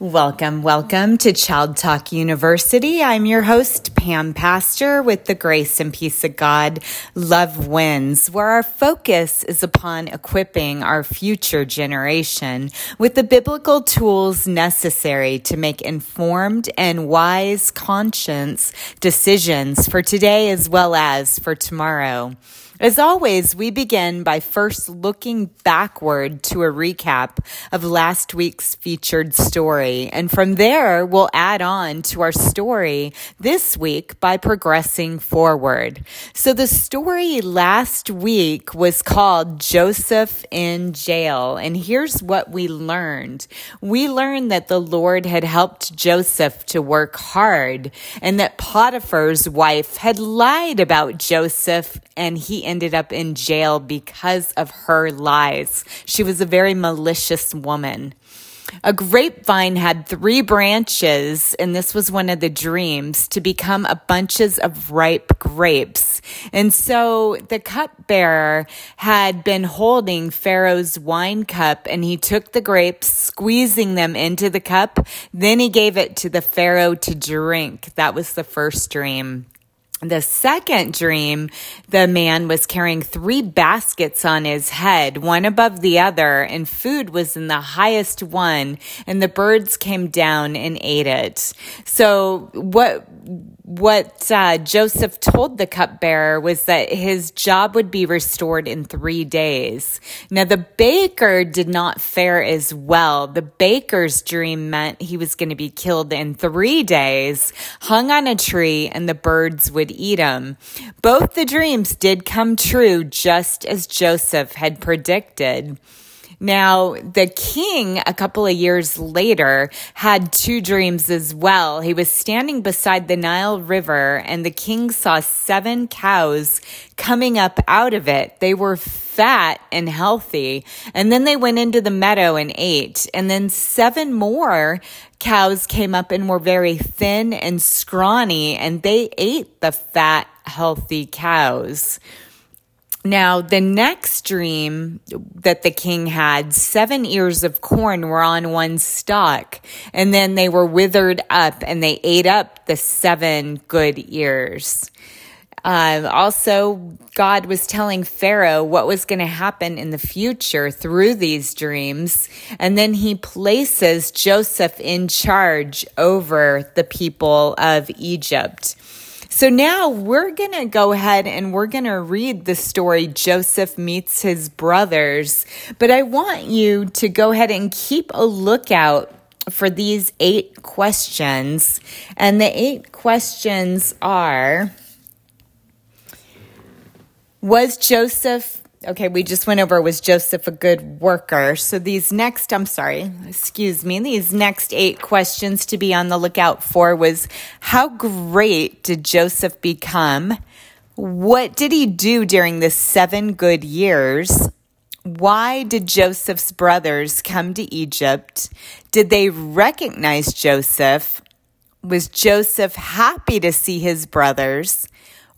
Welcome, welcome to Child Talk University. I'm your host, Pam Pastor, with the grace and peace of God. Love wins, where our focus is upon equipping our future generation with the biblical tools necessary to make informed and wise conscience decisions for today as well as for tomorrow. As always, we begin by first looking backward to a recap of last week's featured story. And from there, we'll add on to our story this week by progressing forward. So the story last week was called Joseph in Jail. And here's what we learned. We learned that the Lord had helped Joseph to work hard and that Potiphar's wife had lied about Joseph and he ended up in jail because of her lies. She was a very malicious woman. A grapevine had three branches, and this was one of the dreams to become a bunches of ripe grapes. And so the cupbearer had been holding Pharaoh's wine cup, and he took the grapes, squeezing them into the cup. Then he gave it to the Pharaoh to drink. That was the first dream. The second dream, the man was carrying three baskets on his head, one above the other, and food was in the highest one, and the birds came down and ate it. So what what uh, Joseph told the cupbearer was that his job would be restored in three days. Now, the baker did not fare as well. The baker's dream meant he was going to be killed in three days, hung on a tree, and the birds would eat him. Both the dreams did come true, just as Joseph had predicted. Now, the king, a couple of years later, had two dreams as well. He was standing beside the Nile River, and the king saw seven cows coming up out of it. They were fat and healthy. And then they went into the meadow and ate. And then seven more cows came up and were very thin and scrawny, and they ate the fat, healthy cows. Now, the next dream that the king had, seven ears of corn were on one stalk, and then they were withered up and they ate up the seven good ears. Uh, also, God was telling Pharaoh what was going to happen in the future through these dreams. And then he places Joseph in charge over the people of Egypt. So now we're going to go ahead and we're going to read the story Joseph meets his brothers. But I want you to go ahead and keep a lookout for these eight questions. And the eight questions are Was Joseph Okay, we just went over was Joseph a good worker? So these next, I'm sorry, excuse me, these next eight questions to be on the lookout for was how great did Joseph become? What did he do during the seven good years? Why did Joseph's brothers come to Egypt? Did they recognize Joseph? Was Joseph happy to see his brothers?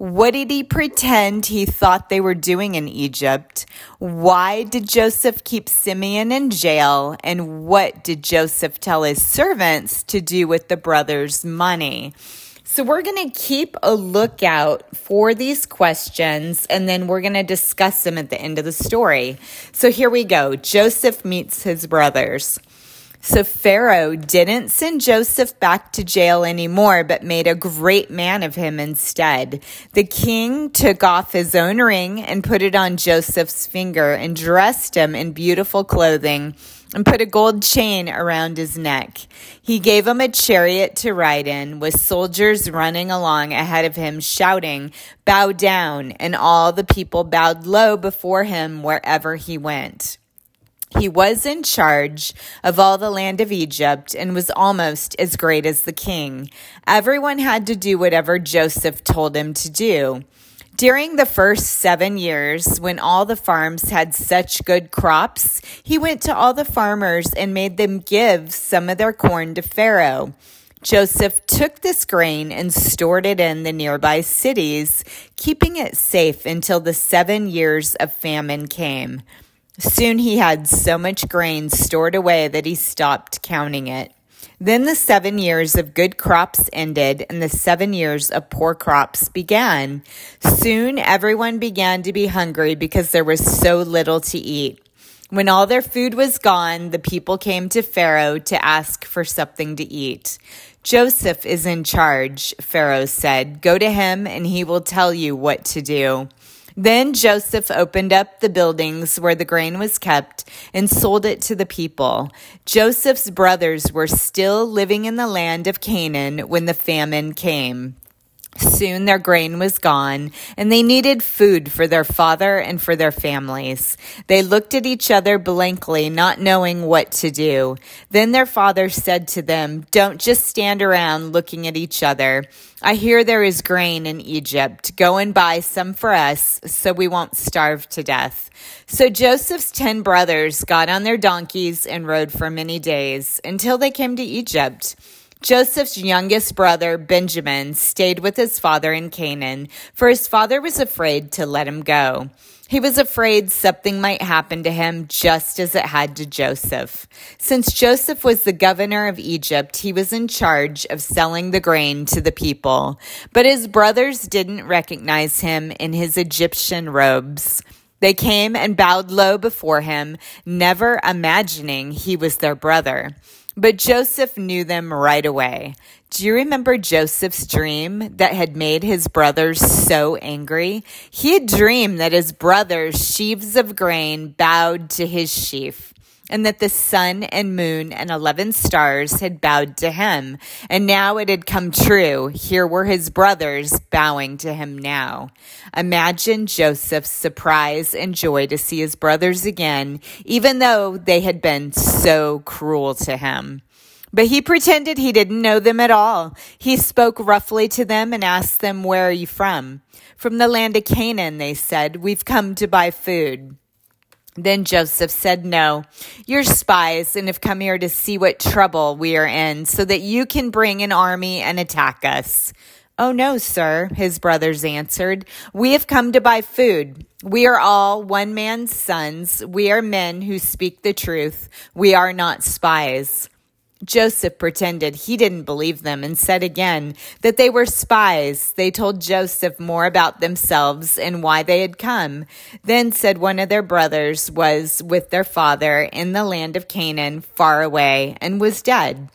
What did he pretend he thought they were doing in Egypt? Why did Joseph keep Simeon in jail? And what did Joseph tell his servants to do with the brothers' money? So, we're going to keep a lookout for these questions and then we're going to discuss them at the end of the story. So, here we go Joseph meets his brothers. So Pharaoh didn't send Joseph back to jail anymore, but made a great man of him instead. The king took off his own ring and put it on Joseph's finger and dressed him in beautiful clothing and put a gold chain around his neck. He gave him a chariot to ride in, with soldiers running along ahead of him, shouting, Bow down! And all the people bowed low before him wherever he went. He was in charge of all the land of Egypt and was almost as great as the king. Everyone had to do whatever Joseph told him to do. During the first seven years, when all the farms had such good crops, he went to all the farmers and made them give some of their corn to Pharaoh. Joseph took this grain and stored it in the nearby cities, keeping it safe until the seven years of famine came. Soon he had so much grain stored away that he stopped counting it. Then the seven years of good crops ended, and the seven years of poor crops began. Soon everyone began to be hungry because there was so little to eat. When all their food was gone, the people came to Pharaoh to ask for something to eat. Joseph is in charge, Pharaoh said. Go to him, and he will tell you what to do. Then Joseph opened up the buildings where the grain was kept and sold it to the people. Joseph's brothers were still living in the land of Canaan when the famine came. Soon their grain was gone, and they needed food for their father and for their families. They looked at each other blankly, not knowing what to do. Then their father said to them, Don't just stand around looking at each other. I hear there is grain in Egypt. Go and buy some for us so we won't starve to death. So Joseph's ten brothers got on their donkeys and rode for many days until they came to Egypt. Joseph's youngest brother, Benjamin, stayed with his father in Canaan, for his father was afraid to let him go. He was afraid something might happen to him just as it had to Joseph. Since Joseph was the governor of Egypt, he was in charge of selling the grain to the people. But his brothers didn't recognize him in his Egyptian robes. They came and bowed low before him, never imagining he was their brother. But Joseph knew them right away. Do you remember Joseph's dream that had made his brothers so angry? He had dreamed that his brothers' sheaves of grain bowed to his sheaf and that the sun and moon and 11 stars had bowed to him. And now it had come true. Here were his brothers bowing to him now. Imagine Joseph's surprise and joy to see his brothers again, even though they had been so cruel to him. But he pretended he didn't know them at all. He spoke roughly to them and asked them, Where are you from? From the land of Canaan, they said. We've come to buy food. Then Joseph said, No, you're spies and have come here to see what trouble we are in so that you can bring an army and attack us. Oh, no, sir, his brothers answered. We have come to buy food. We are all one man's sons. We are men who speak the truth. We are not spies. Joseph pretended he didn't believe them and said again that they were spies. They told Joseph more about themselves and why they had come. Then said one of their brothers was with their father in the land of Canaan, far away, and was dead.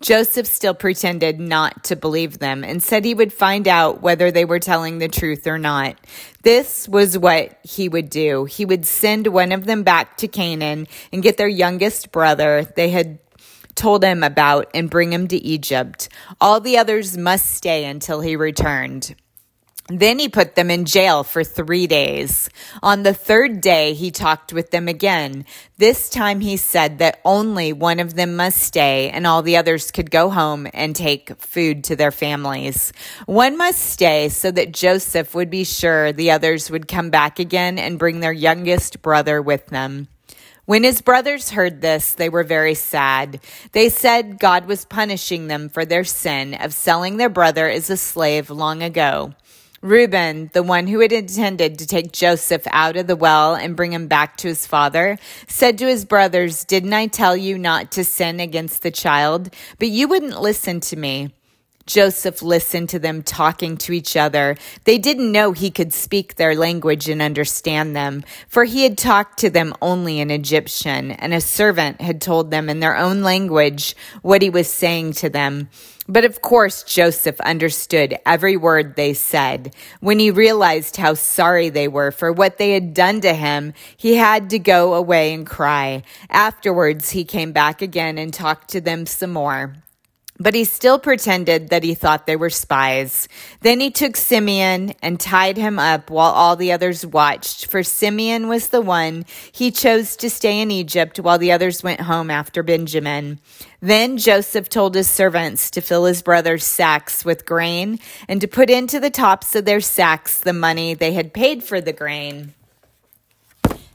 Joseph still pretended not to believe them and said he would find out whether they were telling the truth or not. This was what he would do. He would send one of them back to Canaan and get their youngest brother. They had told him about and bring him to Egypt. All the others must stay until he returned. Then he put them in jail for three days. On the third day, he talked with them again. This time he said that only one of them must stay and all the others could go home and take food to their families. One must stay so that Joseph would be sure the others would come back again and bring their youngest brother with them. When his brothers heard this, they were very sad. They said God was punishing them for their sin of selling their brother as a slave long ago. Reuben, the one who had intended to take Joseph out of the well and bring him back to his father, said to his brothers, Didn't I tell you not to sin against the child? But you wouldn't listen to me. Joseph listened to them talking to each other. They didn't know he could speak their language and understand them, for he had talked to them only in Egyptian, and a servant had told them in their own language what he was saying to them. But of course, Joseph understood every word they said. When he realized how sorry they were for what they had done to him, he had to go away and cry. Afterwards, he came back again and talked to them some more. But he still pretended that he thought they were spies. Then he took Simeon and tied him up while all the others watched, for Simeon was the one he chose to stay in Egypt while the others went home after Benjamin. Then Joseph told his servants to fill his brothers' sacks with grain and to put into the tops of their sacks the money they had paid for the grain.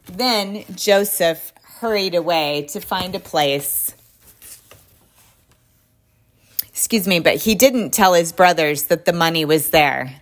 Then Joseph hurried away to find a place excuse me, but he didn't tell his brothers that the money was there.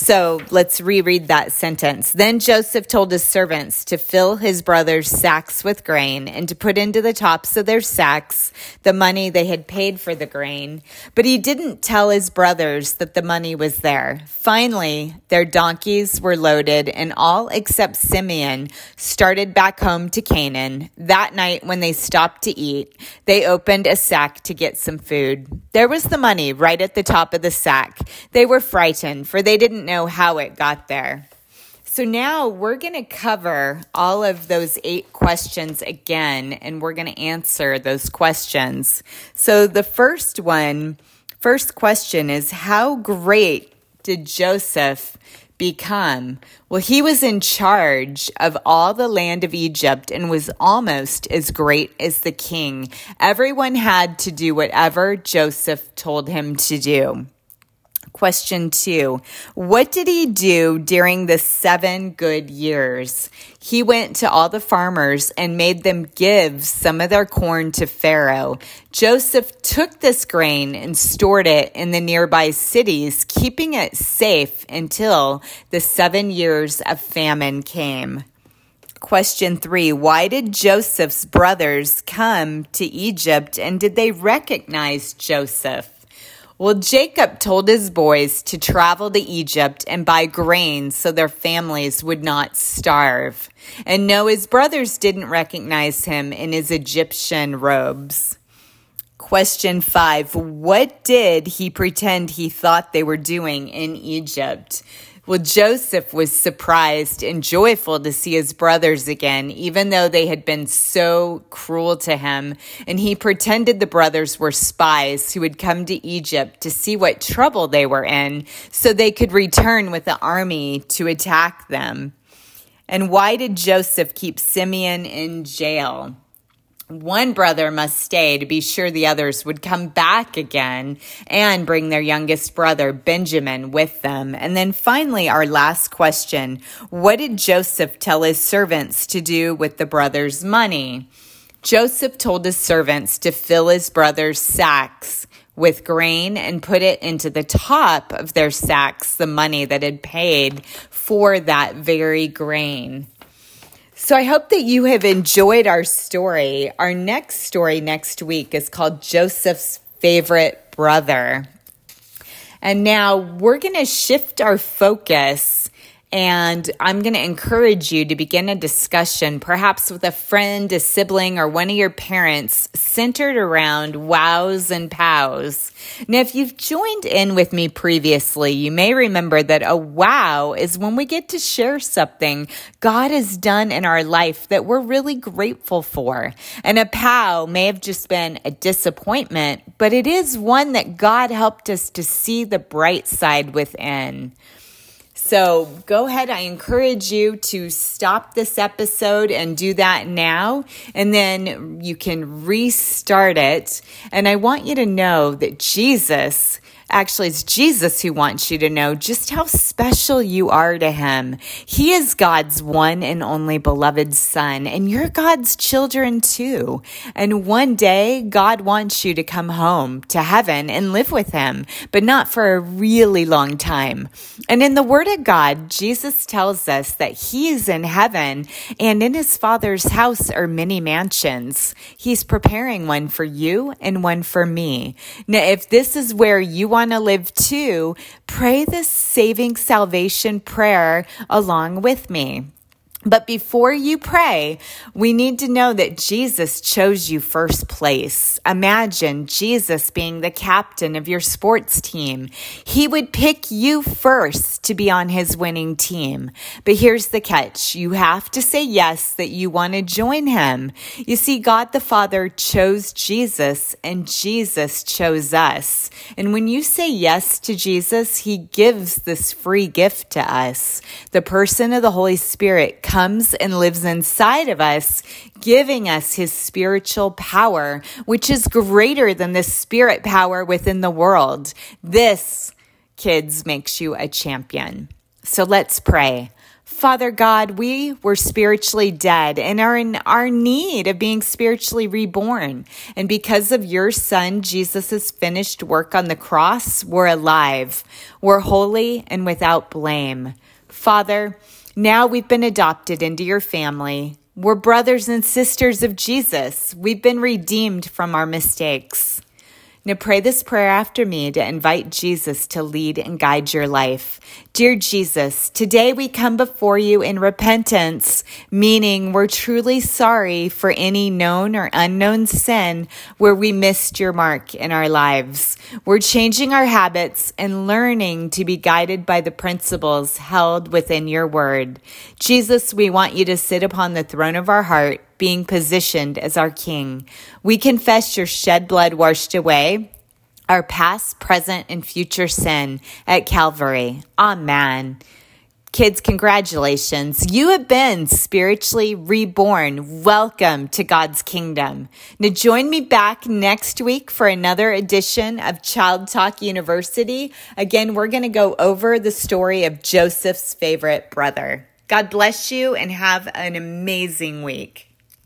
So let's reread that sentence. Then Joseph told his servants to fill his brothers' sacks with grain and to put into the tops of their sacks the money they had paid for the grain. But he didn't tell his brothers that the money was there. Finally, their donkeys were loaded, and all except Simeon started back home to Canaan. That night, when they stopped to eat, they opened a sack to get some food. There was the money right at the top of the sack. They were frightened, for they didn't know how it got there. So now we're going to cover all of those eight questions again, and we're going to answer those questions. So the first one, first question is How great did Joseph become? Well, he was in charge of all the land of Egypt and was almost as great as the king. Everyone had to do whatever Joseph told him to do. Question two What did he do during the seven good years? He went to all the farmers and made them give some of their corn to Pharaoh. Joseph took this grain and stored it in the nearby cities, keeping it safe until the seven years of famine came. Question three Why did Joseph's brothers come to Egypt and did they recognize Joseph? Well, Jacob told his boys to travel to Egypt and buy grain so their families would not starve. And no, his brothers didn't recognize him in his Egyptian robes. Question five What did he pretend he thought they were doing in Egypt? Well, Joseph was surprised and joyful to see his brothers again, even though they had been so cruel to him. And he pretended the brothers were spies who had come to Egypt to see what trouble they were in so they could return with the army to attack them. And why did Joseph keep Simeon in jail? One brother must stay to be sure the others would come back again and bring their youngest brother, Benjamin, with them. And then finally, our last question What did Joseph tell his servants to do with the brothers' money? Joseph told his servants to fill his brothers' sacks with grain and put it into the top of their sacks, the money that had paid for that very grain. So I hope that you have enjoyed our story. Our next story next week is called Joseph's Favorite Brother. And now we're going to shift our focus and I'm going to encourage you to begin a discussion, perhaps with a friend, a sibling, or one of your parents, centered around wows and pows. Now, if you've joined in with me previously, you may remember that a wow is when we get to share something God has done in our life that we're really grateful for. And a pow may have just been a disappointment, but it is one that God helped us to see the bright side within. So go ahead. I encourage you to stop this episode and do that now. And then you can restart it. And I want you to know that Jesus Actually, it's Jesus who wants you to know just how special you are to him. He is God's one and only beloved son, and you're God's children too. And one day, God wants you to come home to heaven and live with him, but not for a really long time. And in the word of God, Jesus tells us that he is in heaven and in his father's house are many mansions. He's preparing one for you and one for me. Now, if this is where you want want to live too, pray this saving salvation prayer along with me. But before you pray, we need to know that Jesus chose you first place. Imagine Jesus being the captain of your sports team. He would pick you first to be on his winning team. But here's the catch. You have to say yes that you want to join him. You see, God the Father chose Jesus and Jesus chose us. And when you say yes to Jesus, he gives this free gift to us. The person of the Holy Spirit comes and lives inside of us, giving us his spiritual power, which is greater than the spirit power within the world. This, kids, makes you a champion. So let's pray. Father God, we were spiritually dead and are in our need of being spiritually reborn. And because of your son, Jesus' finished work on the cross, we're alive. We're holy and without blame. Father, now we've been adopted into your family. We're brothers and sisters of Jesus. We've been redeemed from our mistakes. Now pray this prayer after me to invite Jesus to lead and guide your life. Dear Jesus, today we come before you in repentance, meaning we're truly sorry for any known or unknown sin where we missed your mark in our lives. We're changing our habits and learning to be guided by the principles held within your word. Jesus, we want you to sit upon the throne of our heart being positioned as our King. We confess your shed blood washed away our past, present, and future sin at Calvary. Amen. Kids, congratulations. You have been spiritually reborn. Welcome to God's kingdom. Now join me back next week for another edition of Child Talk University. Again, we're going to go over the story of Joseph's favorite brother. God bless you and have an amazing week.